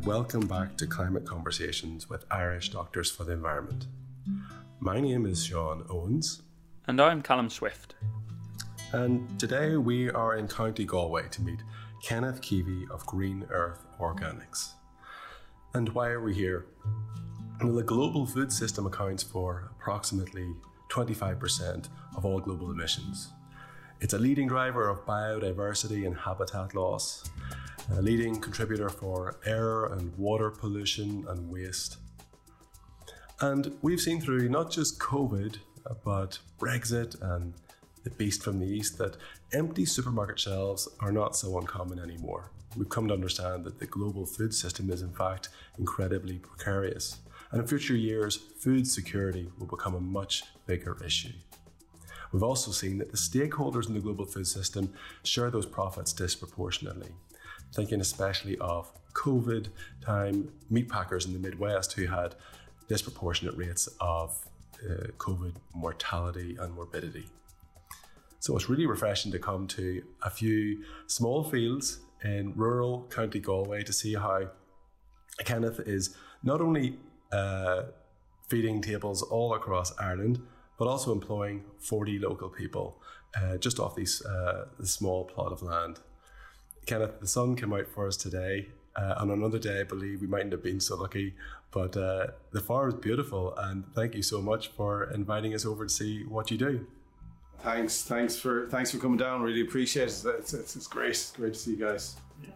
and welcome back to Climate Conversations with Irish Doctors for the Environment. My name is Sean Owens. And I'm Callum Swift. And today we are in County Galway to meet Kenneth Keavy of Green Earth Organics. And why are we here? Well, the global food system accounts for approximately 25% of all global emissions. It's a leading driver of biodiversity and habitat loss, a leading contributor for air and water pollution and waste. And we've seen through not just COVID, but Brexit and the beast from the east that empty supermarket shelves are not so uncommon anymore. We've come to understand that the global food system is, in fact, incredibly precarious. And in future years, food security will become a much bigger issue. We've also seen that the stakeholders in the global food system share those profits disproportionately thinking especially of COVID time meat packers in the Midwest who had disproportionate rates of uh, COVID mortality and morbidity. So it's really refreshing to come to a few small fields in rural County Galway to see how Kenneth is not only uh, feeding tables all across Ireland, but also employing 40 local people uh, just off this uh, small plot of land. Kenneth, the sun came out for us today. Uh, on another day, I believe we mightn't have been so lucky, but uh, the farm is beautiful. And thank you so much for inviting us over to see what you do. Thanks, thanks for thanks for coming down. Really appreciate it. It's, it's, it's great. It's great to see you guys. Yeah.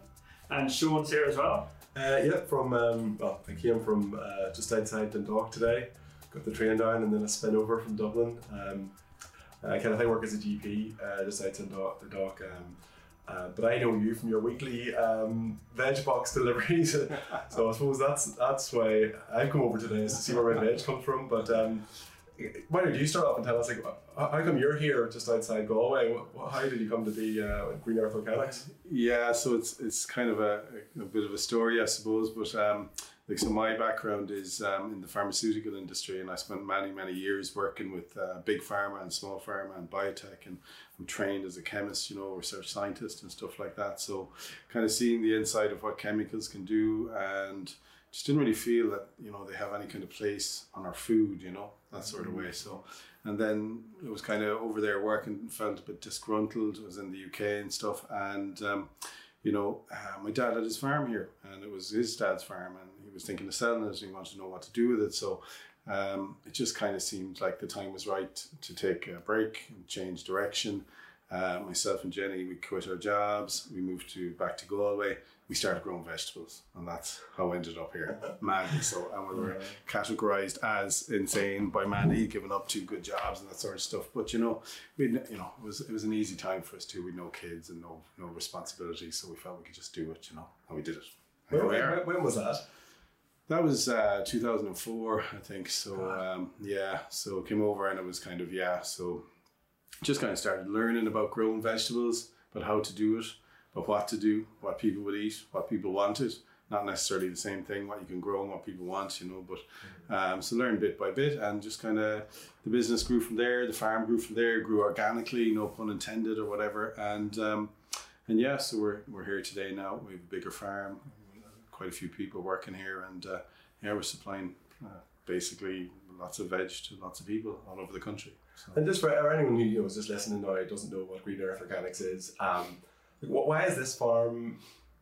And Sean's here as well. Uh, yeah, from um, well, I came from uh, just outside Dundalk today. Got the train down and then I spin over from Dublin. Um, I kind of I work as a GP uh, just outside Dundalk. Um, uh, but I know you from your weekly um, veg box deliveries, so I suppose that's that's why I've come over today is to see where my veg comes from. But um, why don't you start off and tell us like how come you're here just outside Galway? How did you come to be uh, Green Earth Organics? Yeah, so it's it's kind of a, a bit of a story, I suppose. But um, like so my background is um, in the pharmaceutical industry and I spent many many years working with uh, big pharma and small pharma and biotech and I'm trained as a chemist you know research scientist and stuff like that. So kind of seeing the inside of what chemicals can do and just didn't really feel that you know they have any kind of place on our food you know that sort of way. So and then it was kind of over there working felt a bit disgruntled I was in the UK and stuff. And um, you know, uh, my dad had his farm here, and it was his dad's farm, and he was thinking of selling it, and he wanted to know what to do with it. So um, it just kind of seemed like the time was right to take a break and change direction. Uh, myself and Jenny, we quit our jobs. We moved to back to Galway. We started growing vegetables, and that's how I ended up here. Madly so and we were categorized as insane by Mandy, giving up two good jobs and that sort of stuff. But you know, we you know it was it was an easy time for us too. We no kids and no no responsibility, so we felt we could just do it. You know, and we did it. When, when, when was that? That was uh, 2004, I think. So um, yeah, so came over and it was kind of yeah. So just kind of started learning about growing vegetables, but how to do it, but what to do, what people would eat, what people wanted. Not necessarily the same thing, what you can grow and what people want, you know. But um, so learn bit by bit, and just kind of the business grew from there. The farm grew from there, grew organically, no pun intended or whatever. And um, and yeah, so we're we're here today now. We have a bigger farm, quite a few people working here, and uh, yeah, we're supplying uh, basically lots of veg to lots of people all over the country. So. And just for anyone who you know, is just listening now doesn't know what Green Earth Organics is, um, why is this farm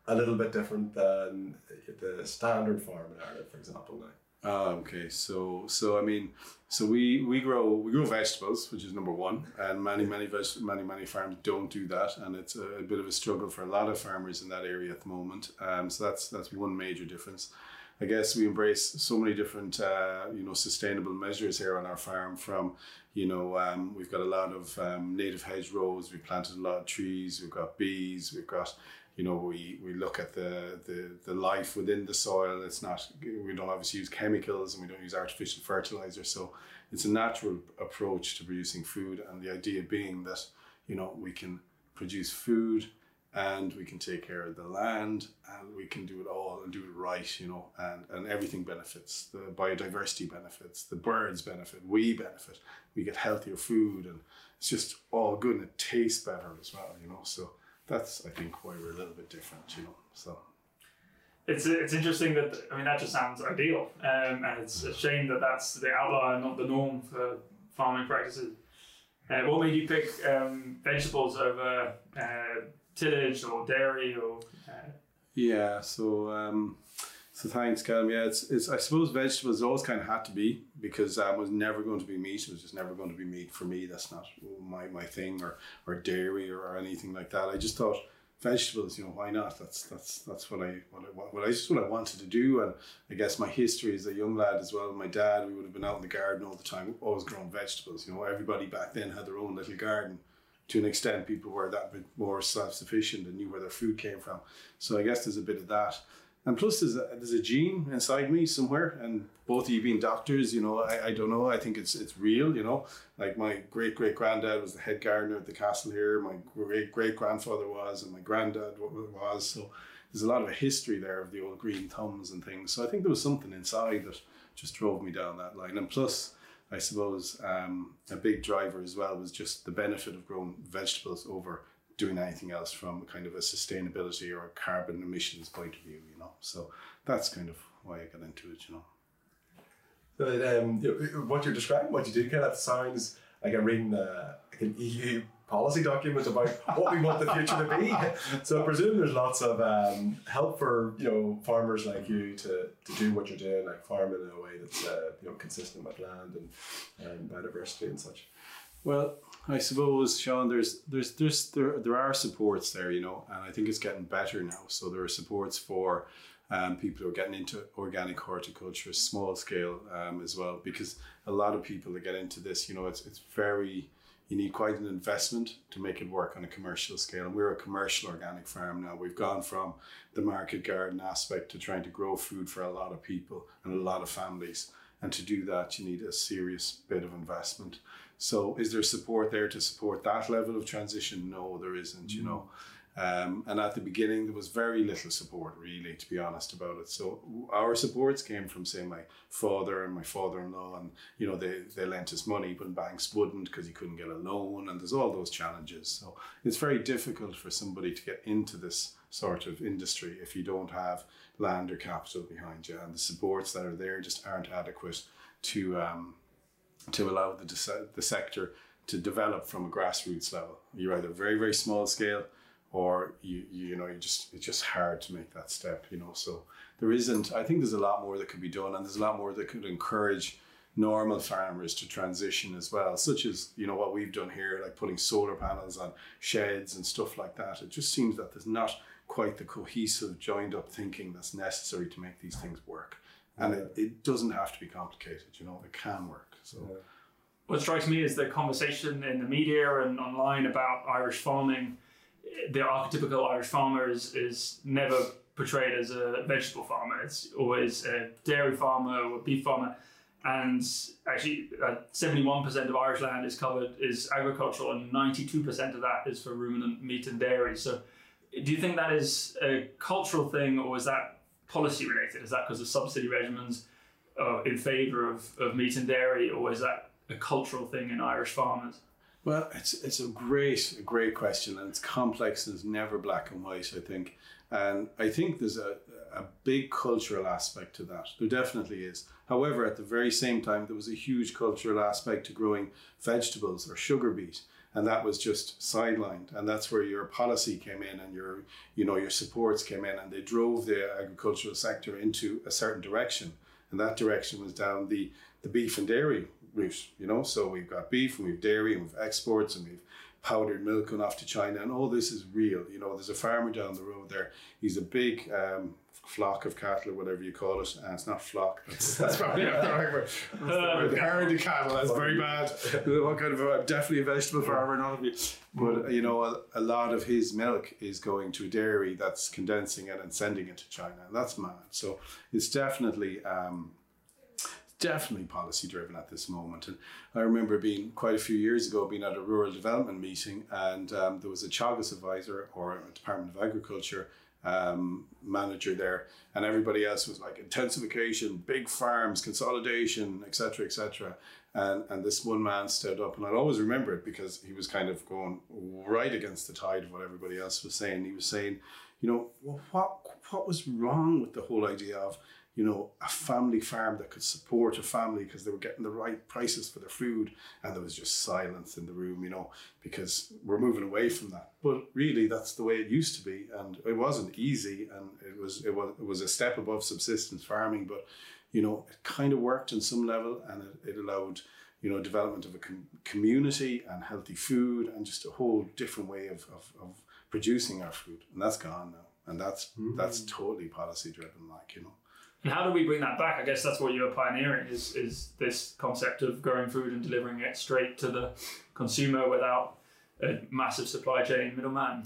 a little bit different than the standard farm in Ireland, for example, now? Oh, okay. So, so I mean, so we we grow we grow vegetables, which is number one, and many many veg, many many farms don't do that, and it's a, a, bit of a struggle for a lot of farmers in that area at the moment. Um, so that's that's one major difference. I guess we embrace so many different, uh, you know, sustainable measures here on our farm. From, you know, um, we've got a lot of um, native hedgerows. We planted a lot of trees. We've got bees. We've got, you know, we, we look at the, the the life within the soil. It's not. We don't obviously use chemicals and we don't use artificial fertilizer. So it's a natural approach to producing food. And the idea being that, you know, we can produce food and we can take care of the land and we can do it all and do it right you know and and everything benefits the biodiversity benefits the birds benefit we benefit we get healthier food and it's just all good and it tastes better as well you know so that's i think why we're a little bit different you know so it's it's interesting that I mean that just sounds ideal, um, and it's a shame that that's the outlier, not the norm for farming practices. Uh, what made you pick um, vegetables over uh, tillage or dairy or? Uh... Yeah, so um, so thanks, Callum. Yeah, it's, it's I suppose vegetables always kind of had to be because um, was never going to be meat. It was just never going to be meat for me. That's not my, my thing or or dairy or, or anything like that. I just thought vegetables, you know, why not? That's that's that's what I what I what I just what I wanted to do, and I guess my history as a young lad as well. My dad, we would have been out in the garden all the time, always growing vegetables. You know, everybody back then had their own little garden. To an extent, people were that bit more self sufficient and knew where their food came from. So I guess there's a bit of that. And plus, there's a, there's a gene inside me somewhere, and both of you being doctors, you know, I, I don't know. I think it's it's real, you know. Like my great great granddad was the head gardener at the castle here. My great great grandfather was, and my granddad was. So there's a lot of history there of the old green thumbs and things. So I think there was something inside that just drove me down that line. And plus, I suppose um, a big driver as well was just the benefit of growing vegetables over doing anything else from a kind of a sustainability or a carbon emissions point of view. So that's kind of why I got into it, you know. But um, what you're describing, what you do, kind of sounds like I'm reading uh, like an EU policy document about what we want the future to be. So I presume there's lots of um, help for you know farmers like you to, to do what you're doing, like farming in a way that's uh, you know consistent with land and, and biodiversity and such. Well, I suppose, Sean, there's there's there's there there are supports there, you know, and I think it's getting better now. So there are supports for um, people who are getting into organic horticulture, small scale um, as well, because a lot of people that get into this, you know, it's it's very you need quite an investment to make it work on a commercial scale. And we're a commercial organic farm now. We've gone from the market garden aspect to trying to grow food for a lot of people and a lot of families. And to do that, you need a serious bit of investment. So, is there support there to support that level of transition? No, there isn't. You know. Um, and at the beginning, there was very little support, really, to be honest about it. So our supports came from, say, my father and my father-in-law, and you know they they lent us money, but banks wouldn't because you couldn't get a loan, and there's all those challenges. So it's very difficult for somebody to get into this sort of industry if you don't have land or capital behind you, and the supports that are there just aren't adequate to um, to allow the, the sector to develop from a grassroots level. You're either very, very small scale or you, you know, you just, it's just hard to make that step, you know. So there isn't, I think there's a lot more that could be done and there's a lot more that could encourage normal farmers to transition as well, such as, you know, what we've done here, like putting solar panels on sheds and stuff like that. It just seems that there's not quite the cohesive, joined up thinking that's necessary to make these things work. And it, it doesn't have to be complicated, you know, it can work. So. What strikes me is the conversation in the media and online about Irish farming. The archetypical Irish farmer is, is never portrayed as a vegetable farmer. It's always a dairy farmer or a beef farmer. And actually, uh, 71% of Irish land is covered is agricultural, and 92% of that is for ruminant meat and dairy. So, do you think that is a cultural thing, or is that policy related? Is that because of subsidy regimens? Uh, in favour of, of meat and dairy, or is that a cultural thing in Irish farmers? Well, it's it's a great a great question, and it's complex and it's never black and white. I think, and I think there's a a big cultural aspect to that. There definitely is. However, at the very same time, there was a huge cultural aspect to growing vegetables or sugar beet, and that was just sidelined. And that's where your policy came in, and your you know your supports came in, and they drove the agricultural sector into a certain direction and that direction was down the the beef and dairy route. You know, so we've got beef and we've dairy and we've exports and we've powdered milk going off to China, and all this is real. You know, there's a farmer down the road there. He's a big um, flock of cattle or whatever you call it. And it's not flock. That's, that's probably not the right word. Uh, herd of cattle. That's very bad. what kind of a, definitely a vegetable farmer, not of you. But you know, a, a, lot of his milk is going to a dairy that's condensing it and sending it to China. And that's mad. So it's definitely. Um, definitely policy driven at this moment. And I remember being quite a few years ago being at a rural development meeting, and um, there was a Teagasc advisor or a Department of Agriculture um, manager there, and everybody else was like intensification, big farms, consolidation, etc., etc. And and this one man stood up, and I'll always remember it because he was kind of going right against the tide of what everybody else was saying. He was saying, you know, what what was wrong with the whole idea of you know, a family farm that could support a family because they were getting the right prices for their food, and there was just silence in the room, you know, because we're moving away from that. But really, that's the way it used to be, and it wasn't easy, and it was it was it was a step above subsistence farming, but you know, it kind of worked in some level, and it, it allowed you know development of a com- community and healthy food, and just a whole different way of, of, of producing our food, and that's gone now, and that's mm-hmm. that's totally policy driven, like you know. And how do we bring that back? I guess that's what you're pioneering is is this concept of growing food and delivering it straight to the consumer without a massive supply chain middleman.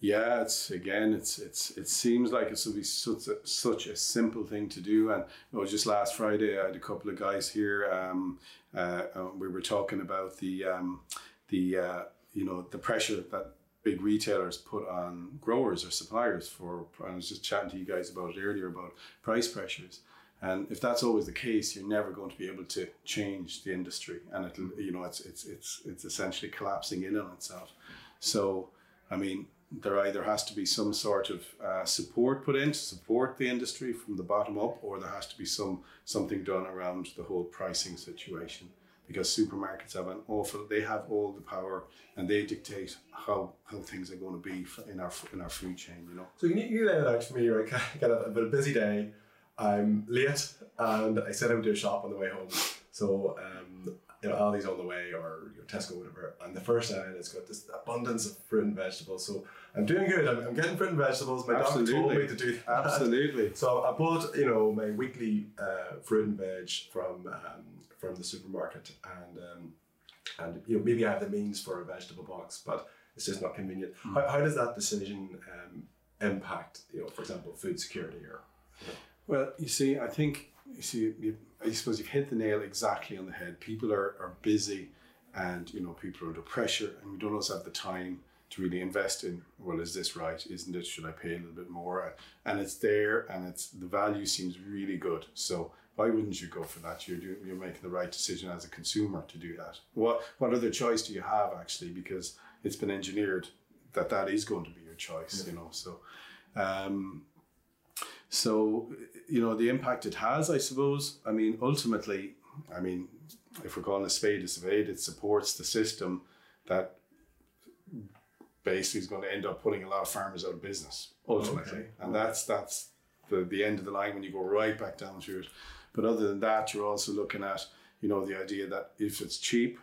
Yeah, it's again, it's it's it seems like it should be such a, such a simple thing to do. And it was just last Friday, I had a couple of guys here. Um, uh, we were talking about the um, the uh, you know the pressure that big retailers put on growers or suppliers for I was just chatting to you guys about it earlier about price pressures. And if that's always the case, you're never going to be able to change the industry, and it'll you know it's it's it's it's essentially collapsing in on itself. So, I mean, there either has to be some sort of uh, support put in to support the industry from the bottom up, or there has to be some something done around the whole pricing situation because supermarkets have an awful they have all the power and they dictate how how things are going to be in our in our food chain you know? So you, you lay it out for me right? Got a, a bit of busy day. I'm late and i said i would do a shop on the way home. So um, you know aldi's on the way or your tesco whatever. And the first aisle has got this abundance of fruit and vegetables. So i'm doing good. I'm, I'm getting fruit and vegetables. My Absolutely. doctor told me to do that. Absolutely. So I bought, you know, my weekly uh, fruit and veg from um, from the supermarket, and um, and you know maybe I have the means for a vegetable box, but it's just not convenient. Mm. How, how does that decision um, impact, you know, for example, food security or? You know? Well, you see, I think you see, you, I suppose you've hit the nail exactly on the head. People are are busy, and you know people are under pressure, and we don't always have the time to really invest in well is this right isn't it should i pay a little bit more and it's there and it's the value seems really good so why wouldn't you go for that? You're doing, you're making the right decision as a consumer to do that. What what other choice do you have actually? Because it's been engineered that that is going to be your choice. Yeah. You know, so. Um, so, you know, the impact it has, I suppose. I mean, ultimately, I mean, if we're calling a spade a spade, it supports the system that basically is going to end up putting a lot of farmers out of business ultimately, okay. and that's that's the the end of the line when you go right back down through it. But other than that, you're also looking at, you know, the idea that if it's cheap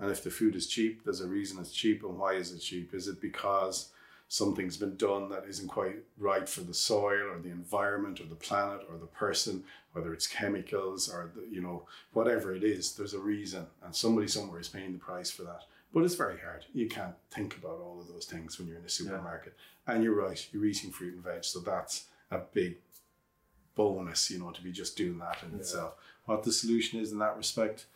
and if the food is cheap, there's a reason it's cheap. And why is it cheap? Is it because something's been done that isn't quite right for the soil or the environment or the planet or the person, whether it's chemicals or, the, you know, whatever it is, there's a reason. And somebody somewhere is paying the price for that. But it's very hard. You can't think about all of those things when you're in a supermarket. Yeah. And you're right, you're eating fruit and veg. So that's a big bonus, you know, to be just doing that in yeah. itself. What the solution is in that respect,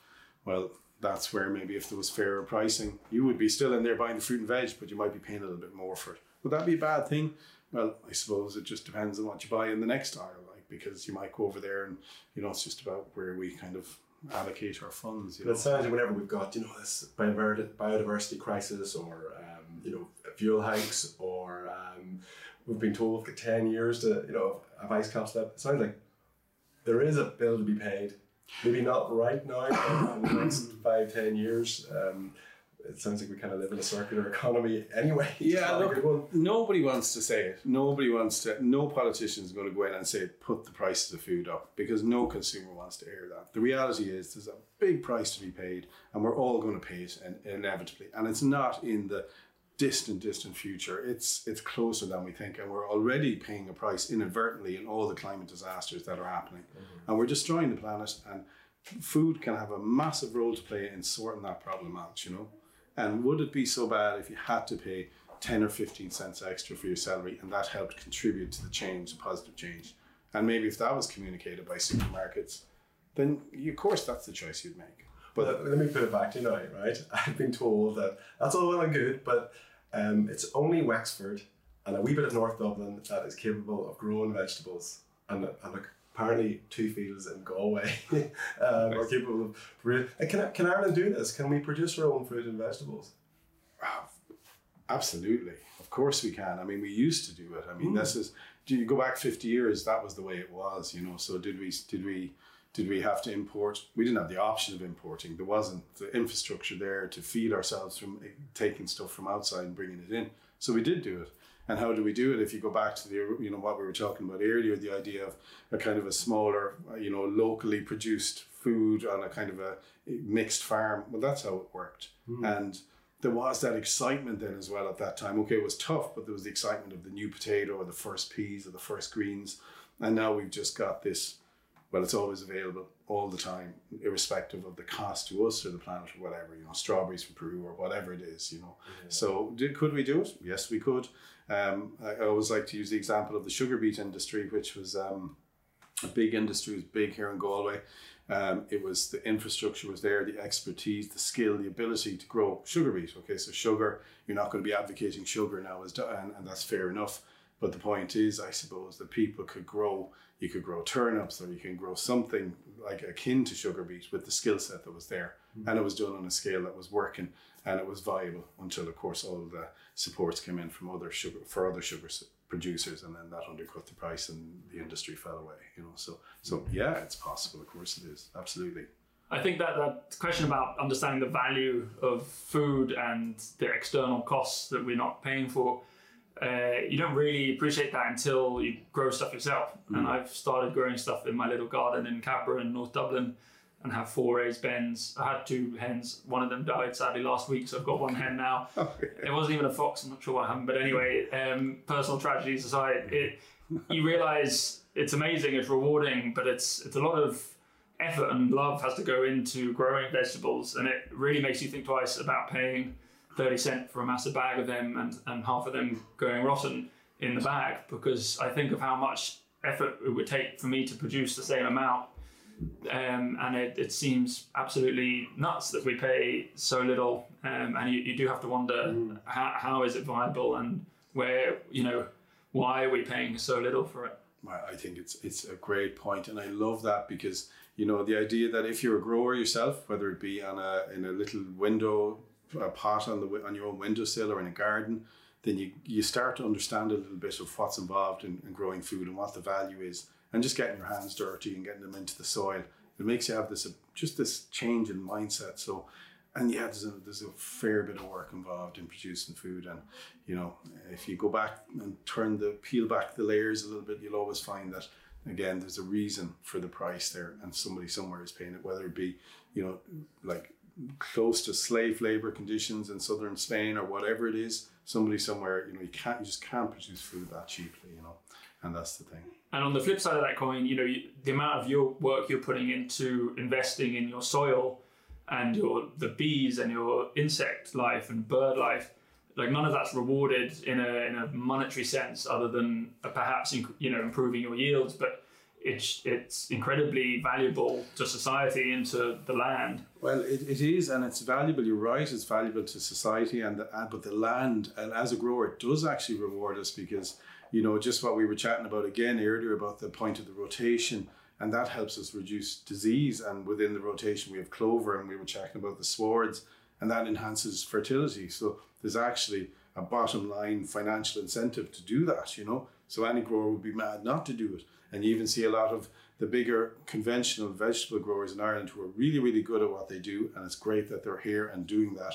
well, that's where maybe if there was fairer pricing, you would be still in there buying the fruit and veg, but you might be paying a little bit more for it. Would that be a bad thing? Well, I suppose it just depends on what you buy in the next aisle, like because you might go over there and you know it's just about where we kind of allocate our funds. You know? It sounds whenever we've got you know this biodiversity crisis or um, you know fuel hikes or um, we've been told for 10 years to, you know, have ice caps left. It sounds like there is a bill to be paid. Maybe not right now, but in the next five, ten years. Um, it sounds like we kind of live in a circular economy anyway. Yeah, look, nobody wants to say it. Nobody wants to. No politician is going to go in and say put the prices of the food up because no consumer wants to hear that. The reality is there's a big price to be paid, and we're all going to pay it inevitably. And it's not in the distant, distant future. It's it's closer than we think, and we're already paying a price inadvertently in all the climate disasters that are happening, mm-hmm. and we're destroying the planet. And food can have a massive role to play in sorting that problem out. You know, and would it be so bad if you had to pay ten or fifteen cents extra for your salary, and that helped contribute to the change, the positive change? And maybe if that was communicated by supermarkets, then you, of course that's the choice you'd make. But let me put it back to you now, right? I've been told that that's all well and good, but um, it's only Wexford and a wee bit of North Dublin that is capable of growing vegetables. And, and look, apparently two fields in Galway um, are capable of. Can, can Ireland do this? Can we produce our own fruit and vegetables? Absolutely, of course we can. I mean, we used to do it. I mean, this is. Do you go back fifty years? That was the way it was. You know. So did we? Did we? Did we have to import? We didn't have the option of importing. There wasn't the infrastructure there to feed ourselves from eh, taking stuff from outside and bringing it in. So we did do it. And how do we do it? If you go back to the, you know, what we were talking about earlier, the idea of a kind of a smaller, you know, locally produced food on a kind of a mixed farm. Well, that's how it worked. And there was that excitement then as well at that time. Okay, it was tough, but there was the excitement of the new potato or the first peas or the first greens. And now we've just got this, well, it's always available all the time, irrespective of the cost to us or the planet or whatever, you know, strawberries from Peru or whatever it is, you know. So did, could we do it? Yes, we could. Um, I, I always like to use the example of the sugar beet industry, which was um, a big industry, it was big here in Galway. Um, it was the infrastructure was there, the expertise, the skill, the ability to grow sugar beet. Okay, so sugar, you're not going to be advocating sugar now, as and, and that's fair enough. But the point is, I suppose, that people could grow. You could grow turnips, or you can grow something like akin to sugar beet with the skill set that was there, hmm. and it was done on a scale that was working, and it was viable until, of course, all the supports came in from other sugar for other sugar producers, and then that undercut the price, and the industry fell away. You know, so so hmm. yeah, it's possible. Of course, it is absolutely. I think that that question about understanding the value of food and the external costs that we're not paying for, uh, you don't really appreciate that until you grow stuff yourself. And I've started growing stuff in my little garden in Cabra in North Dublin and have four raised bens. I had two hens. One of them died sadly last week, so I've got one hen now. It wasn't even a fox. I'm not sure what happened, but anyway, um, personal tragedies aside, it you realise it's amazing, it's rewarding, but it's it's a lot of effort and love has to go into growing vegetables, and it really makes you think twice about paying thirty cent for a massive bag of them and and half of them going rotten in the bag because I think of how much effort it would take for me to produce the same amount um, and it, it seems absolutely nuts that we pay so little. Um, and you, you do have to wonder how, how is it viable and where, you know, why are we paying so little for it? I I think it's it's a great point, and I love that because you know the idea that if you're a grower yourself, whether it be on a in a little window, a pot on the on your own windowsill or in a garden, then you you start to understand a little bit of what's involved in, in growing food and what the value is, and just getting your hands dirty and getting them into the soil. It makes you have this just this change in mindset. So. And yeah, there's a, there's a fair bit of work involved in producing food, and you know, if you go back and turn the peel back the layers a little bit, you'll always find that again there's a reason for the price there, and somebody somewhere is paying it, whether it be you know like close to slave labor conditions in southern Spain or whatever it is. Somebody somewhere, you know, you can't you just can't produce food that cheaply, you know, and that's the thing. And on the flip side of that coin, you know, you, the amount of your work you're putting into investing in your soil and your the bees and your insect life and bird life, like none of that's rewarded in a in a monetary sense, other than perhaps you know improving your yields. But it's it's incredibly valuable to society and to the land. Well, it, it is, and it's valuable. You're right; it's valuable to society, and the, but the land, and as a grower, it does actually reward us because you know just what we were chatting about again earlier about the point of the rotation, and that helps us reduce disease. And within the rotation, we have clover, and we were chatting about the swards, and that enhances fertility. So there's actually a bottom line financial incentive to do that. You know, so any grower would be mad not to do it, and you even see a lot of the bigger conventional vegetable growers in Ireland who are really, really good at what they do, and it's great that they're here and doing that.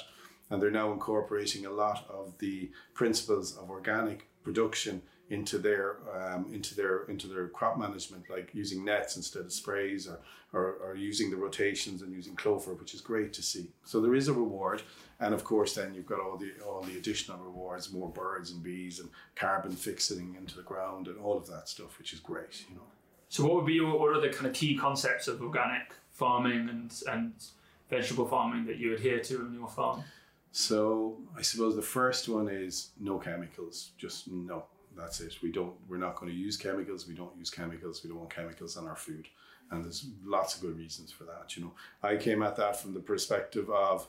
And they're now incorporating a lot of the principles of organic production into their um, into their into their crop management, like using nets instead of sprays, or, or or using the rotations and using clover, which is great to see. So there is a reward, and of course, then you've got all the all the additional rewards, more birds and bees, and carbon fixing into the ground, and all of that stuff, which is great. You know. So, what would be your what are the kind of key concepts of organic farming and and vegetable farming that you adhere to in your farm? So I suppose the first one is no chemicals. Just no. That's it. We don't. We're not going to use chemicals. We don't use chemicals. We don't want chemicals in our food, and there's lots of good reasons for that. You know, I came at that from the perspective of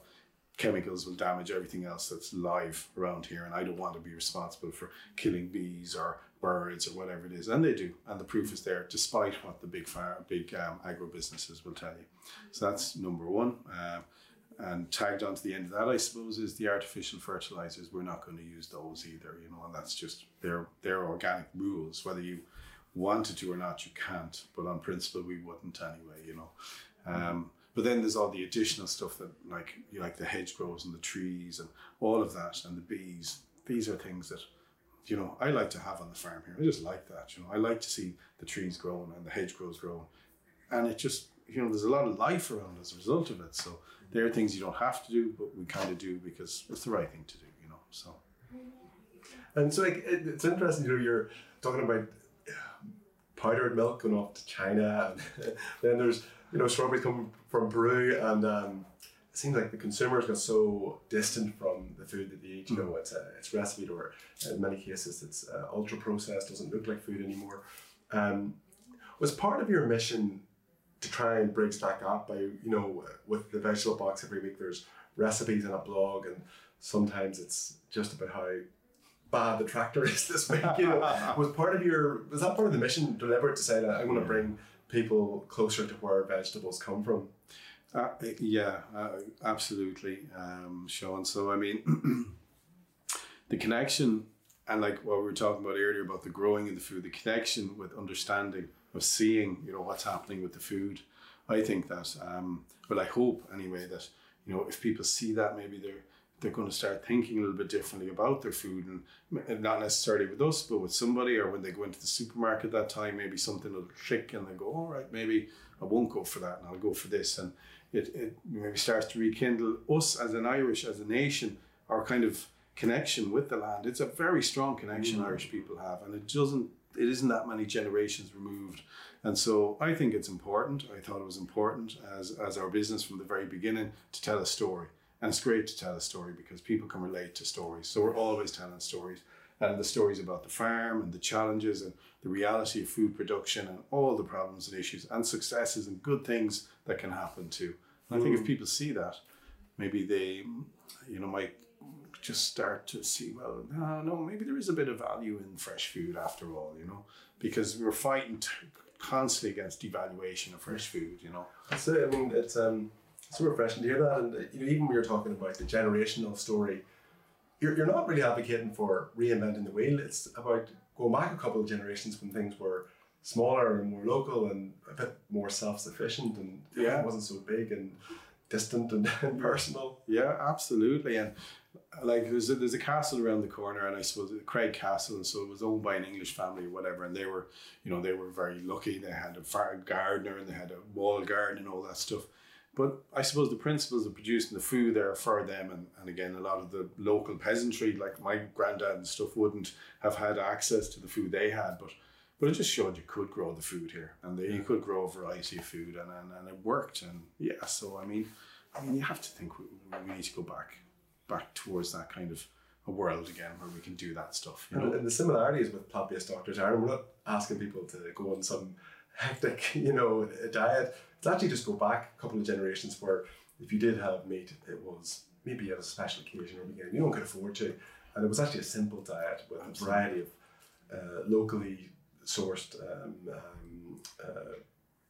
chemicals will damage everything else that's live around here, and I don't want to be responsible for killing bees or birds or whatever it is, and they do, and the proof is there, despite what the big fire, big um, agro businesses will tell you. So that's number one. Um, and tagged onto the end of that, I suppose, is the artificial fertilizers. We're not going to use those either, you know, and that's just their their organic rules. Whether you wanted to or not, you can't. But on principle, we wouldn't anyway, you know. Um, but then there's all the additional stuff that, like, you like the hedgerows and the trees and all of that, and the bees. These are things that, you know, I like to have on the farm here. I just like that, you know. I like to see the trees growing and the hedgerows growing, and it just, you know, there's a lot of life around as a result of it. So there are things you don't have to do, but we kind of do because it's the right thing to do, you know. So. And so, like, it, it's interesting, you know, you're talking about powdered milk going off to China, and then there's, you know, strawberries come from Peru, and um, it seems like the consumers got so distant from the food that they eat. You know, it's uh, it's recipe or in many cases it's uh, ultra processed, doesn't look like food anymore. Um, was part of your mission to try and bridge that gap by you know with the vegetable box every week there's recipes in a blog and sometimes it's just about how bad the tractor is this week you know. Was part of your was that part of the mission deliberate to say that i'm going to bring people closer to where vegetables come from? Uh, yeah, uh, absolutely, um, Sean. So I mean, the connection and like what we were talking about earlier about the growing of the food, the connection with understanding of seeing, you know, what's happening with the food. I think that, um, well, I hope anyway that you know if people see that, maybe they're they're going to start thinking a little bit differently about their food and, and not necessarily with us, but with somebody or when they go into the supermarket that time, maybe something will click and they go, all right, maybe I won't go for that and I'll go for this. And it, it maybe starts to rekindle us as an Irish, as a nation, our kind of connection with the land. It's a very strong connection Irish people have, and it doesn't. It isn't that many generations removed, and so I think it's important. I thought it was important as as our business from the very beginning to tell a story, and it's great to tell a story because people can relate to stories. So we're always telling stories, and the stories about the farm and the challenges and the reality of food production and all the problems and issues and successes and good things that can happen too. And I think if mm. people see that, maybe they, you know, might just start to see, well, no, no, maybe there is a bit of value in fresh food after all, you know, because we're fighting t- constantly against devaluation of fresh food, you know. That's it. I mean, it's um, so refreshing to hear that. And uh, you know, even when you're talking about the generational story, you're, you're not really advocating for reinventing the wheel. It's about going back a couple of generations when things were smaller and more local and a bit more self-sufficient and Yeah. it wasn't so big and distant and, and personal. Yeah, absolutely. And uh, like there's a, there's a castle around the corner, and I suppose Craig Castle, and so it was owned by an English family or whatever. And they were, you know, they were very lucky. They had a gardener and they had a wall garden and all that stuff. But I suppose the principles of producing the food there for them, and, and again, a lot of the local peasantry, like my granddad and stuff, wouldn't have had access to the food they had. But but it just showed you could grow the food here, and that you could grow a variety of food, and, and, and it worked. And yeah, so I mean, I mean, you have to think we, we need to go back back towards that kind of a world again where we can do that stuff. You And, know? and the similarities with plant-based doctors are we're not asking people to go on some hectic, you know, diet. It's actually just go back a couple of generations where if you did have meat, it was maybe at a special occasion or weekend. You don't could afford to, and it was actually a simple diet with a variety of uh, locally sourced um, um, uh,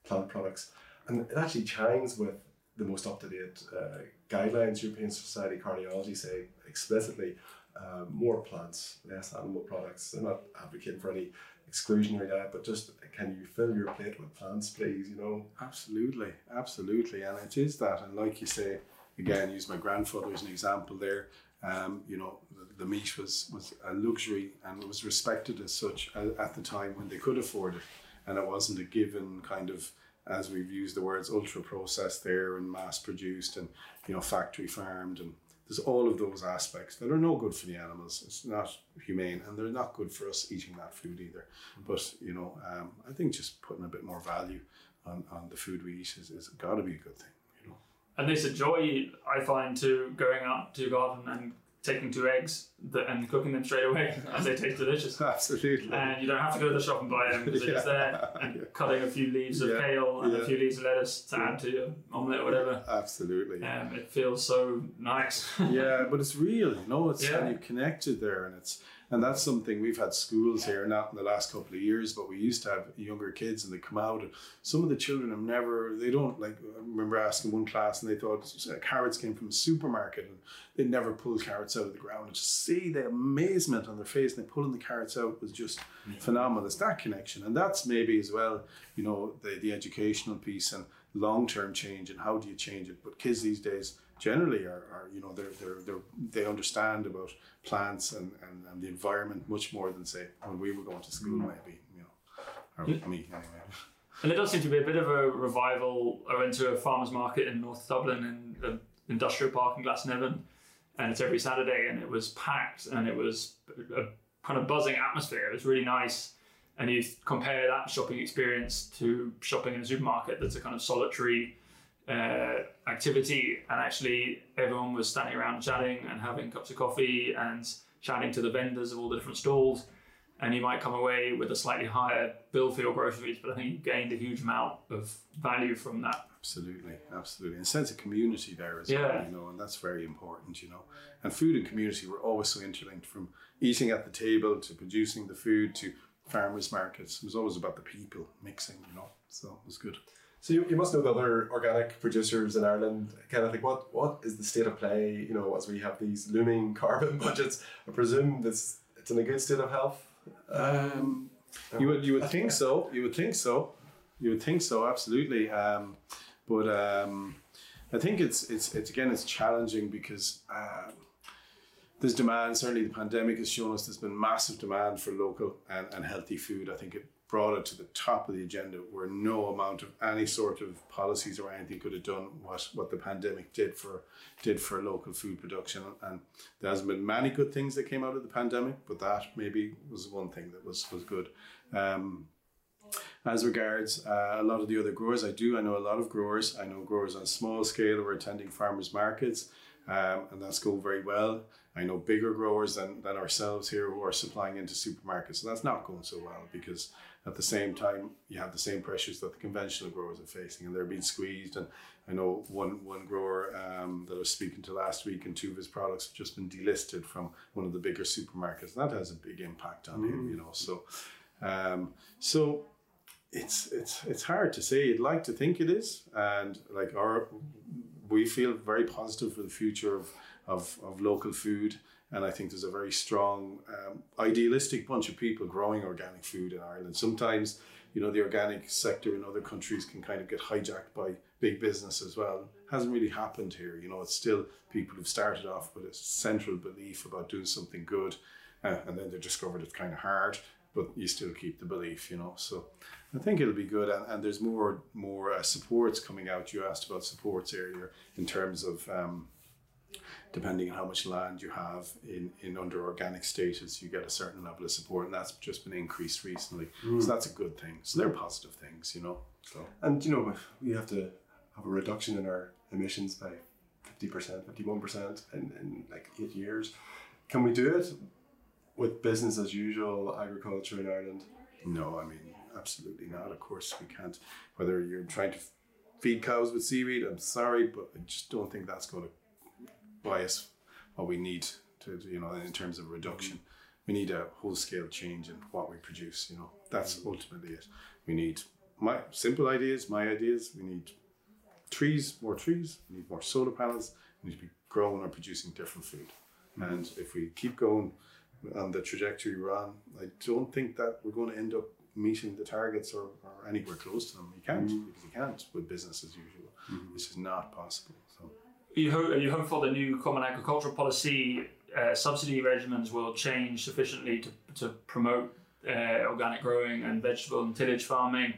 plant products, and it actually chimes with the most up-to-date uh, guidelines. European Society of Cardiology say explicitly uh, more plants, less animal products. They're not advocating for any exclusionary diet, but just can you fill your plate with plants, please? You know, Absolutely, absolutely, and it is that. And like you say, again, use my grandfather as an example there. Um, you know, the, meat was was a luxury and it was respected as such at, the time when they could afford it, and it wasn't a given kind of as we've used the words ultra processed there and mass produced and you know factory farmed and there's all of those aspects that are no good for the animals. It's not humane, and they're not good for us eating that food either. But you know, um, I think just putting a bit more value on, on the food we eat is, is got to be a good thing. You know. And there's a joy I find to going out to garden and taking two eggs that, and cooking them straight away as they taste delicious. Absolutely. And you don't have to go to the shop and buy them because they're just there. And Yeah. cutting a few leaves of Yeah. kale and Yeah. a few leaves of lettuce to add to your omelette or whatever. Absolutely. Um, it feels so nice. yeah, but it's real, you know. It's Yeah. and you've connected there, and it's And that's something we've had schools here, not in the last couple of years, but we used to have younger kids and they come out and some of the children have never, they don't like, I remember asking one class and they thought uh, carrots came from a supermarket and they'd never pulled carrots out of the ground. And to see the amazement on their face and they pulling the carrots out was just phenomenal. It's that connection. And that's maybe as well, you know, the, the educational piece and long-term change and how do you change it. But kids these days, generally are, are you know they're, they're, they're they understand about plants and, and, and the environment much more than say when we were going to school mm. maybe you know or me anyway And there does seem to be a bit of a revival. I went to a farmers market in North Dublin in the industrial park in Glasnevin, and it's every Saturday, and it was packed, and it was a kind of buzzing atmosphere. It was really nice. And you compare that shopping experience to shopping in a supermarket that's a kind of solitary uh, activity, and actually everyone was standing around chatting and having cups of coffee and chatting to the vendors of all the different stalls. And you might come away with a slightly higher bill for your groceries, but I think you gained a huge amount of value from that. Absolutely, absolutely, and sense of community there as Yeah. well, you know, and that's very important, you know. And food and community were always so interlinked, from eating at the table to producing the food to farmers markets. It was always about the people mixing, you know. So it was good. So you, you must know the other organic producers in Ireland. Kind of like what what is the state of play? You know, as we have these looming carbon budgets, I presume this it's in a good state of health. Um, you would you would think so. You would think so. You would think so. Absolutely. Um, but um, I think it's it's it's again it's challenging because um, there's demand. Certainly, the pandemic has shown us there's been massive demand for local and, and healthy food. I think it brought it to the top of the agenda where no amount of any sort of policies or anything could have done what, what the pandemic did for did for local food production. And there hasn't been many good things that came out of the pandemic but that maybe was one thing that was was good. Um, as regards uh, a lot of the other growers I do I know a lot of growers. I know growers on small scale who are attending farmers markets um, and that's going very well. I know bigger growers than, than ourselves here who are supplying into supermarkets. And that's not going so well because at the same time, you have the same pressures that the conventional growers are facing, and they're being squeezed. And I know one one grower um, that I was speaking to last week, and two of his products have just been delisted from one of the bigger supermarkets. That has a big impact on him, you know. So, um, so it's it's it's hard to say. I'd like to think it is, and like our we feel very positive for the future of of, of local food. And I think there's a very strong, um, idealistic bunch of people growing organic food in Ireland. Sometimes, you know, the organic sector in other countries can kind of get hijacked by big business as well. Hasn't really happened here. You know, it's still people who've started off with a central belief about doing something good, uh, and then they discovered it's kind of hard, but you still keep the belief. You know, so I think it'll be good. And, and there's more more uh, supports coming out. You asked about supports earlier in terms of. Um, depending on how much land you have in, in under organic status, you get a certain level of support, and that's just been increased recently. So hmm. that's a good thing. So they're positive things, you know. So And you know, we have to have a reduction in our emissions by fifty percent, fifty one percent in in like eight years. Can we do it with business as usual agriculture in Ireland? no, I mean absolutely not. Of course we can't. Whether you're trying to feed cows with seaweed, I'm sorry, but I just don't think that's going to us what we need to, you know, in terms of reduction. Mm-hmm. We need a whole scale change in what we produce. You know, that's mm-hmm. ultimately it. We need my simple ideas, my ideas. We need trees, more trees. We need more solar panels. We need to be growing or producing different food. Mm-hmm. And if we keep going on the trajectory we're on, I don't think that we're going to end up meeting the targets or, or anywhere close to them. You can't because you can't with business as usual. This is not possible. You, ho- are you hopeful the new Common Agricultural Policy uh, subsidy regimens will change sufficiently to, to promote uh, organic growing and vegetable and tillage farming?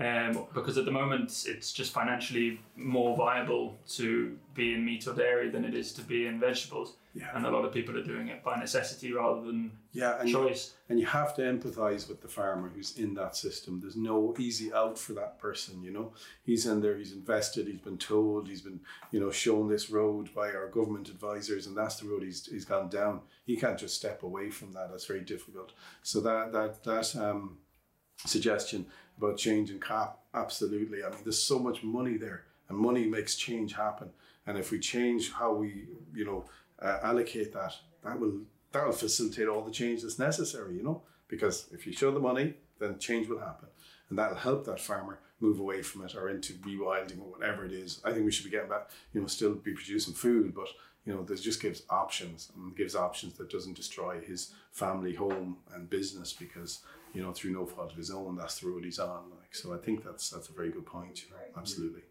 Um, because at the moment it's just financially more viable to be in meat or dairy than it is to be in vegetables. Yeah. And a lot of people are doing it by necessity rather than Yeah, and you, choice. and you have to empathize with the farmer who's in that system. There's no easy out for that person, you know. He's in there, he's invested, he's been told, he's been, you know, shown this road by our government advisors, and that's the road he's, he's gone down. He can't just step away from that. That's very difficult. So that that that um, suggestion about changing CAP, absolutely. I mean, there's so much money there, and money makes change happen. And if we change how we, you know, uh, allocate that, that will that'll facilitate all the change that's necessary, you know, because if you show the money, then change will happen. And that'll help that farmer move away from it or into rewilding or whatever it is. I think we should be getting back, you know, still be producing food, but you know, this just gives options and gives options that doesn't destroy his family, home, and business because you know through no fault of his own, that's the road he's on. Like so, I think that's that's a very good point. Absolutely.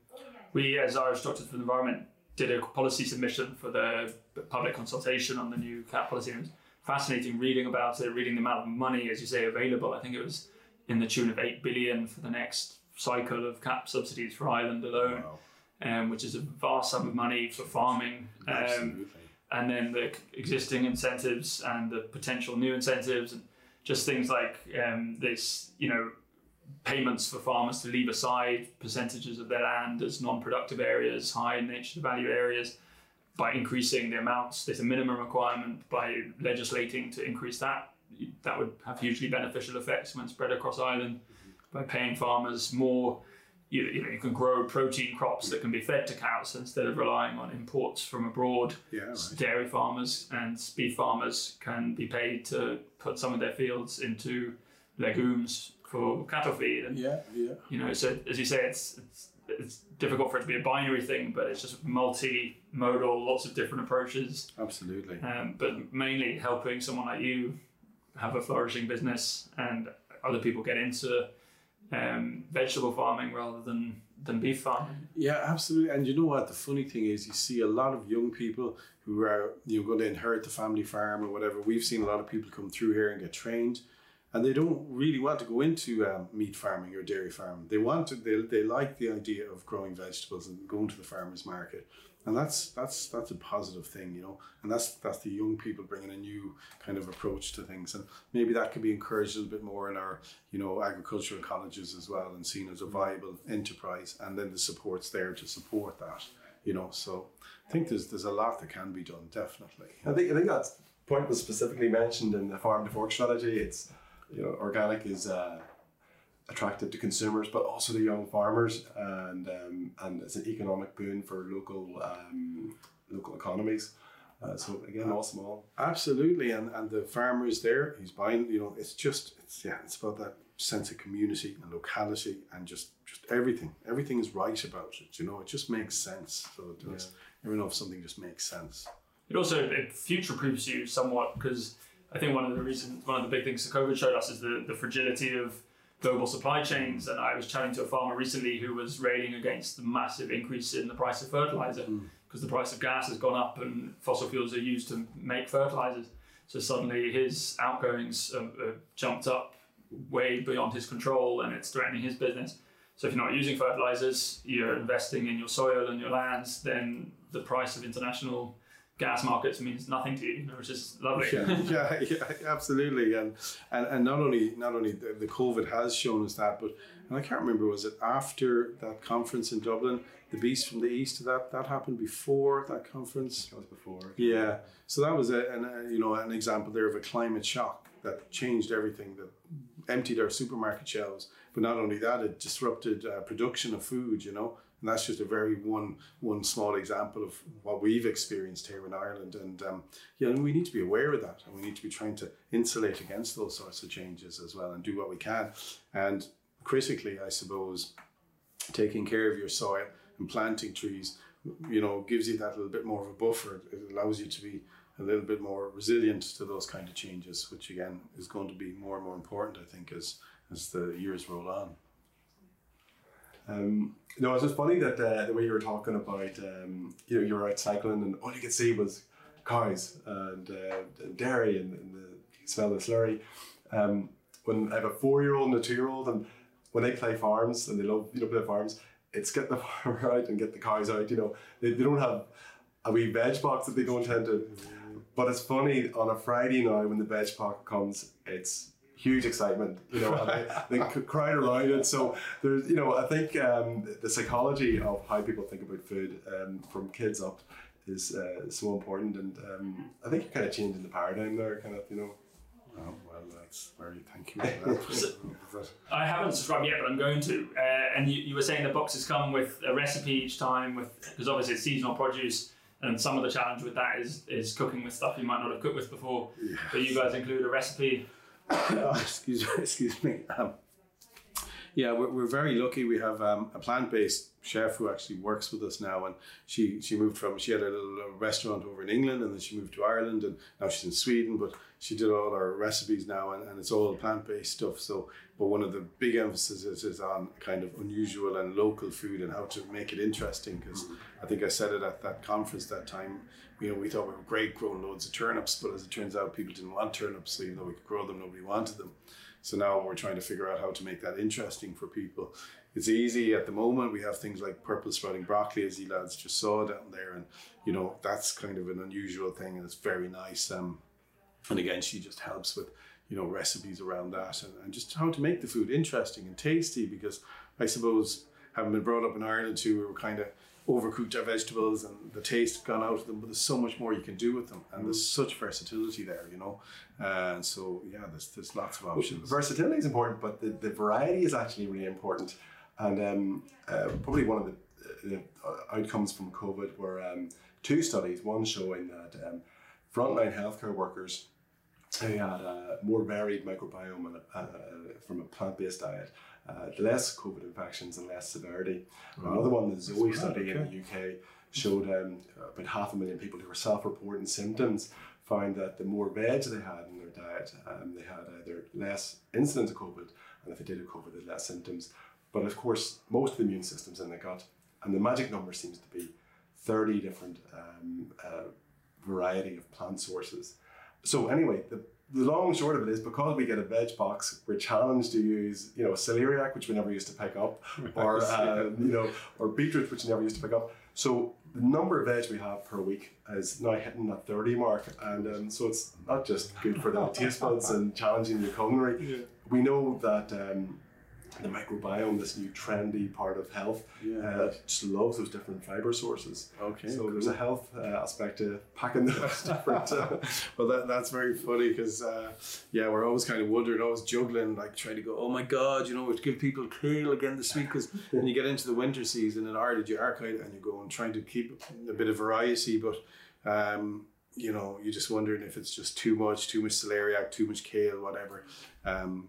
We, as Irish Doctors for the Environment, did a policy submission for the public consultation on the new CAP policy. And it was fascinating reading about it, reading the amount of money, as you say, available. I think it was in the tune of eight billion for the next cycle of CAP subsidies for Ireland alone. Wow um, which is a vast sum of money for farming. Um, and then the existing incentives and the potential new incentives, and just things like um, this, you know, payments for farmers to leave aside percentages of their land as non-productive areas, high nature value areas, by increasing the amounts. There's a minimum requirement by legislating to increase that. That would have hugely beneficial effects when spread across Ireland by paying farmers more you, you know you can grow protein crops that can be fed to cows instead of relying on imports from abroad. Yeah, right. Dairy farmers and beef farmers can be paid to put some of their fields into legumes for cattle feed. And, yeah, yeah. You know, so as you say, it's it's it's difficult for it to be a binary thing, but it's just multi-modal, lots of different approaches. Absolutely. Um, but mainly helping someone like you have a flourishing business and other people get into um, vegetable farming rather than than beef farming. Yeah, absolutely. And you know what? The funny thing is, you see a lot of young people who are you know going to inherit the family farm or whatever. We've seen a lot of people come through here and get trained, and they don't really want to go into um, meat farming or dairy farming. They want to. They, they like the idea of growing vegetables and going to the farmers market and that's that's that's a positive thing, you know. And that's that's the young people bringing a new kind of approach to things, and maybe that could be encouraged a little bit more in our you know agricultural colleges as well, and seen as a viable enterprise, and then the supports there to support that, you know. So I think there's there's a lot that can be done, definitely. I think I think that point was specifically mentioned in the farm to fork strategy. It's you know organic is. Uh, attractive to consumers, but also to young farmers, and um, and it's an economic boon for local um, local economies. Uh, so again, all small. Absolutely, and and the farmer is there. He's buying. You know, it's just it's yeah, it's about that sense of community and locality and just just everything. Everything is right about it. You know, it just makes sense. So it does. Yeah. Every know if something just makes sense. It also it future proofs you somewhat because I think one of the reasons, one of the big things that COVID showed us is the the fragility of global supply chains. And I was chatting to a farmer recently who was railing against the massive increase in the price of fertilizer because mm. the price of gas has gone up and fossil fuels are used to make fertilizers. So suddenly his outgoings have, have jumped up way beyond his control and it's threatening his business. So if you're not using fertilizers, you're investing in your soil and your lands, then the price of international gas markets means nothing to you, which is lovely. yeah, yeah, yeah, absolutely. And, and and not only not only the, the COVID has shown us that, but and I can't remember was it after that conference in Dublin, the Beast from the East. That that happened before that conference. That was before. Yeah. So that was a, an, a, you know an example there of a climate shock that changed everything. That emptied our supermarket shelves. But not only that, it disrupted uh, production of food. You know and that's just a very one one small example of what we've experienced here in Ireland. And um, yeah, we need to be aware of that, and we need to be trying to insulate against those sorts of changes as well, and do what we can. And critically, I suppose, taking care of your soil and planting trees, you know, gives you that little bit more of a buffer. It allows you to be a little bit more resilient to those kind of changes, which again is going to be more and more important, I think, as as the years roll on. Um, no, it's just funny that uh, the way you were talking about, um, you know, you were out cycling and all you could see was cows and, uh, and dairy and, and, the smell of slurry. Um, when I have a four-year-old and a two-year-old, and when they play farms and they love, you know, play farms, it's get the farmer out and get the cows out. You know, they, they don't have a wee veg box that they don't tend to. But it's funny on a Friday now when the veg box comes, it's huge excitement, you know, and they, they cried around it. So there's, you know, I think um, the psychology of how people think about food um, from kids up is uh, so important, and um, I think you're kind of changing the paradigm there, kind of, you know. Oh, well, that's very thank you. That. I haven't subscribed yet, but I'm going to. Uh, and you, you were saying the boxes come with a recipe each time, with because obviously it's seasonal produce And some of the challenge with that is is cooking with stuff you might not have cooked with before. Yeah. But you guys include a recipe. excuse me, excuse me. Um, yeah, we're, we're very lucky. We have um, a plant-based chef who actually works with us now, and she she moved from she had a little uh, restaurant over in England, and then she moved to Ireland, and now she's in Sweden. But she did all our recipes now, and, and it's all plant-based stuff. So, but one of the big emphasis is, is on kind of unusual and local food and how to make it interesting. Because I think I said it at that conference that time. You know, we thought we were great growing loads of turnips, but as it turns out, people didn't want turnips. So even though we could grow them, nobody wanted them. So now we're trying to figure out how to make that interesting for people. It's easy at the moment. We have things like purple sprouting broccoli, as you lads just saw down there, and you know that's kind of an unusual thing, and it's very nice. Um, and again, she just helps with you know recipes around that, and, and just how to make the food interesting and tasty. Because I suppose having been brought up in Ireland too, we were kind of overcooked our vegetables and the taste gone out of them, but there's so much more you can do with them, and there's such versatility there, you know. And so yeah, there's there's lots of options. Versatility is important, but the, the variety is actually really important. And um, uh, probably one of the, the outcomes from COVID were um, two studies. One showing that um, frontline healthcare workers who had a more varied microbiome and a, uh, from a plant-based diet, uh, less COVID infections and less severity. Another one, the Zoe study in the UK, showed um, about half a million people who were self-reporting symptoms found that the more veg they had in their diet, um, they had either less incidence of COVID, and if they did have COVID, they had less symptoms. But of course, most of the immune system's in the gut, and the magic number seems to be 30 different um, uh, variety of plant sources. So anyway, the, the long and short of it is because we get a veg box, we're challenged to use, you know, celeriac, which we never used to pick up, or Right, yeah. uh, you know, or beetroot, which we never used to pick up. So the number of veg we have per week is now hitting that 30 mark, and um, so it's not just good for the taste buds and challenging your culinary. We know that um, the microbiome, this new trendy part of health, Yeah. uh, just loves those different fiber sources. Okay, so there's a health uh, aspect to packing those different. Uh, well, that, that's very funny because, uh, yeah, we're always kind of wondering, always juggling, like trying to go, oh my God, you know, we'd give people kale again this week. Because when you get into the winter season in Ireland, you are kind of, and you go and trying to keep a bit of variety, but, um, you know, you're just wondering if it's just too much, too much celeriac, too much kale, whatever. Um,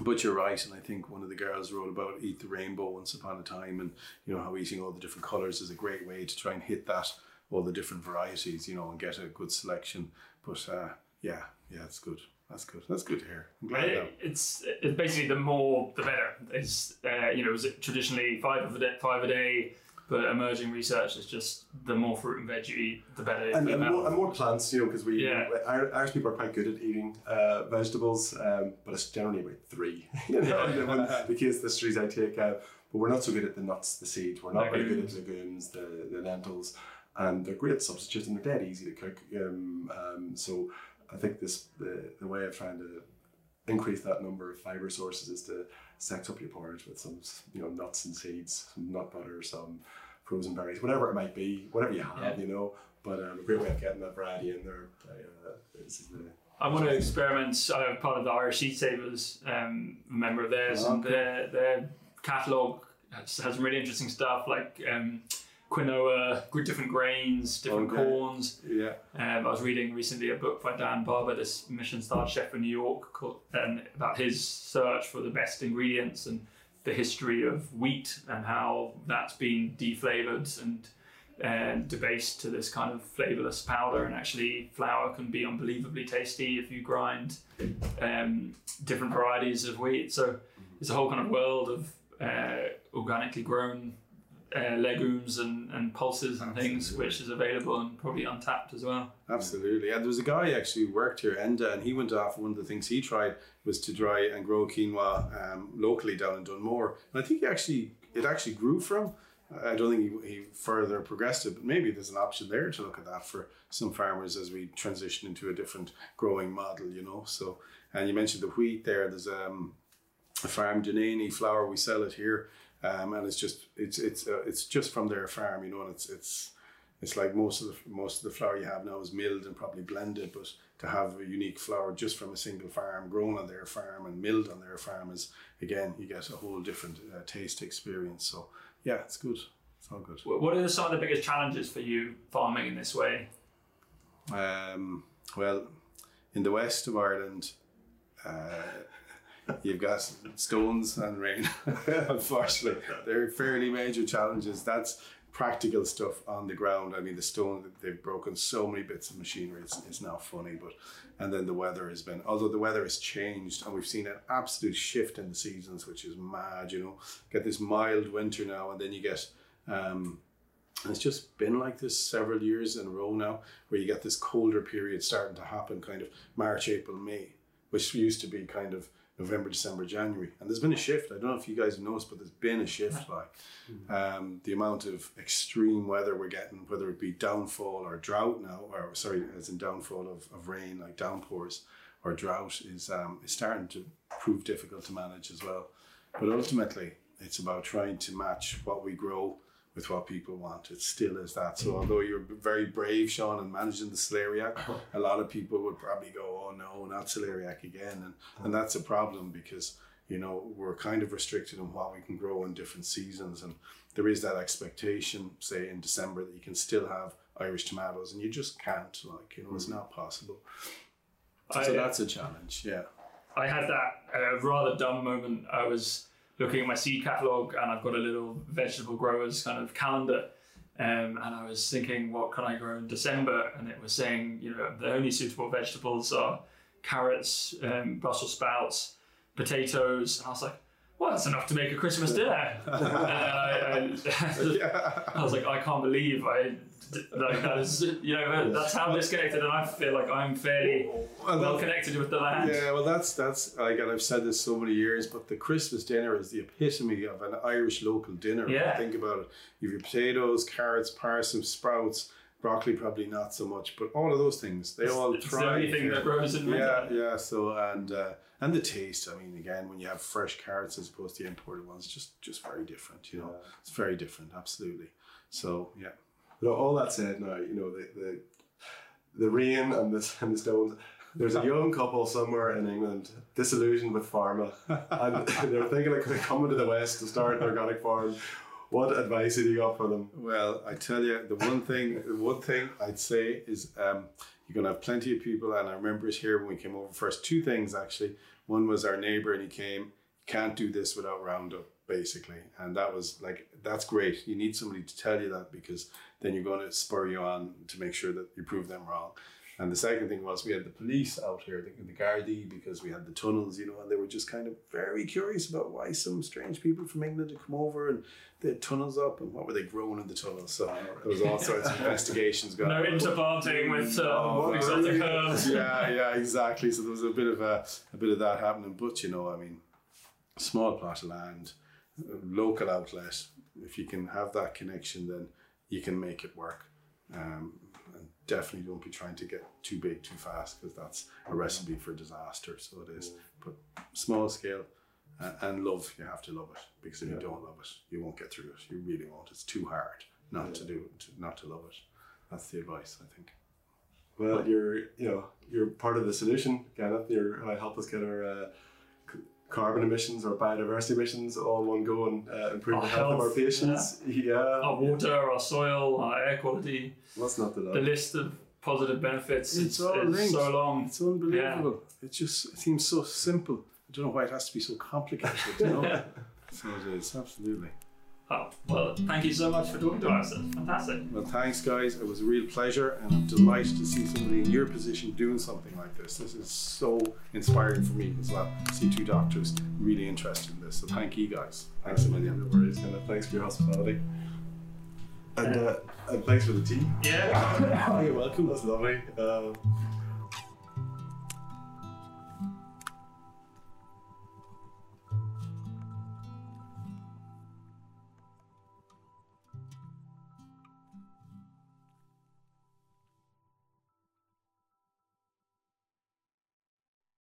but you're right, and I think one of the girls wrote about eat the rainbow once upon a time, and you know how eating all the different colors is a great way to try and hit that all the different varieties, you know, and get a good selection. But uh, yeah, yeah, it's good. That's good. That's good to hear. I'm glad. It- It's it's basically the more the better. It's uh, you know was it traditionally five a day, five a day, but emerging research is just the more fruit and veg you eat, the better. and, and, more, and more plants, you know, because we Yeah. Irish people are quite good at eating uh, vegetables, um, but it's generally about three. you know, the kids the streets I take out, but we're not so good at the nuts, the seeds. We're not very good at legumes, the, the lentils, and they're great substitutes and they're dead easy to cook. Um, um, so I think this the, the way of trying to increase that number of fiber sources is to sex up your porridge with some you know nuts and seeds, some nut butter, some frozen berries, whatever it might be, whatever you have, Yeah. you know. But um, a great way of getting that variety in there uh, is the I want to experiment. I'm part of the Irish Seed Savers, um, a member of theirs, Oh, and their their catalogue has, has some really interesting stuff like um, quinoa, different grains, different Okay. corns. Yeah. Um, I was reading recently a book by Dan Barber, this Michelin-starred chef in New York, called, and about his search for the best ingredients and the history of wheat and how that's been deflavored and and debased to this kind of flavorless powder. And actually, flour can be unbelievably tasty if you grind um, different varieties of wheat. So it's a whole kind of world of uh, organically grown uh, legumes and, and pulses and things, which is available and probably untapped as well. Absolutely. And there was a guy actually who worked here, Enda, and he went off. One of the things he tried was to dry and grow quinoa um, locally down in Dunmore. And I think he actually it actually grew from. I don't think he, he further progressed it, but maybe there's an option there to look at that for some farmers as we transition into a different growing model, you know. So, and you mentioned the wheat there. There's um, a farm, Dunany flour. We sell it here, um, and it's just it's it's uh, it's just from their farm, you know, and it's it's it's like most of the most of the flour you have now is milled and probably blended, but to have a unique flour just from a single farm, grown on their farm and milled on their farm is again you get a whole different uh, taste experience. So yeah, it's good. it's all good. What are some of the biggest challenges for you farming in this way? Um, well, in the west of Ireland, uh, you've got stones and rain. Unfortunately, they're fairly major challenges. That's practical stuff on the ground. I mean, the stone they've broken so many bits of machinery. It's, it's now funny, but and then the weather has been. Although the weather has changed, and we've seen an absolute shift in the seasons, which is mad. You know, get this mild winter now, and then you get. Um, and it's just been like this several years in a row now, where you get this colder period starting to happen, kind of March, April, May, which used to be kind of November, December, January. And there's been a shift. I don't know if you guys have noticed, but there's been a shift. Like um, the amount of extreme weather we're getting, whether it be downfall or drought now, or sorry, as in downfall of, of rain, like downpours or drought, is um, is starting to prove difficult to manage as well. But ultimately, it's about trying to match what we grow with what people want. It still is that. So mm. although you're very brave, Sean, in managing the celeriac, uh-huh. a lot of people would probably go, "Oh no, not celeriac again," and uh-huh. and that's a problem because you know we're kind of restricted on what we can grow in different seasons, and there is that expectation, say in December, that you can still have Irish tomatoes, and you just can't. Like you know, it's mm. not possible. So I- uh, that's a challenge. Yeah. I had that uh, rather dumb moment. I was looking at my seed catalog and I've got a little vegetable growers kind of calendar. Um, and I was thinking, what can I grow in December? And it was saying, you know, the only suitable vegetables are carrots, um, Brussels sprouts, potatoes. And I was like, well, that's enough to make a Christmas dinner. and I, I, I was like, I can't believe I, like, that is, you know, that's how disconnected. And I feel like I'm fairly Well, well connected with the land. Yeah, well, that's that's like, and I've said this so many years, but the Christmas dinner is the epitome of an Irish local dinner. Yeah. Think about it. You've your potatoes, carrots, parsnips, sprouts, broccoli, probably not so much, but all of those things they all It's the only thing that grows in yeah, winter. yeah. So and uh, and the taste. I mean, again, when you have fresh carrots as opposed to imported ones, just just very different. You know, it's very different. Absolutely. So yeah. Know, all that said, now you know the the, the rain and the and the stones. There's a young couple somewhere in England disillusioned with pharma, and they're thinking of coming to the west to start an organic farm. What advice have you got for them? Well, I tell you, the one thing, the one thing I'd say is um, you're gonna have plenty of people, and I remember it here when we came over first. Two things actually. One was our neighbor, and he came. Can't do this without Roundup, basically, and that was like that's great. You need somebody to tell you that because then you're going to spur you on to make sure that you prove them wrong. And the second thing was we had the police out here, the, the Gardaí, because we had the tunnels, you know, and they were just kind of very curious about why some strange people from England had come over and they had tunnels up and what were they growing in the tunnels. So there was all sorts of investigations going No on. interplanting with Oh, um, exotic herbs. yeah, yeah, exactly. So there was a bit of a, a bit of that happening, but you know, I mean, small plot of land, local outlet. If you can have that connection, then you can make it work. Um, and definitely don't be trying to get too big too fast because that's a recipe for disaster. So it is. But small scale uh, and love, you have to love it because if you don't love it, you won't get through it. You really won't. It's too hard not to do it, to, not to love it. That's the advice, I think. Well, you're you know you're part of the solution, Kenneth. You're uh, help us get our uh, carbon emissions or biodiversity emissions all one go and uh, improve Our the health of our patients. Yeah, Our water, our soil, our air quality, let's not do the list of positive benefits. It's It's, all it's linked. so long. It's unbelievable. It just it seems so simple. I don't know why it has to be so complicated. You know? so it is absolutely. Oh, well, thank you so much for talking to us. It's fantastic. Well, thanks, guys. It was a real pleasure, and I'm delighted to see somebody in your position doing something like this. This is so inspiring for me as well. See two doctors really interested in this. So thank you, guys. Thanks a million. No worries, Kenneth. Thanks for your hospitality. And, uh, and thanks for the tea. Yeah. You're welcome. That's lovely. Uh,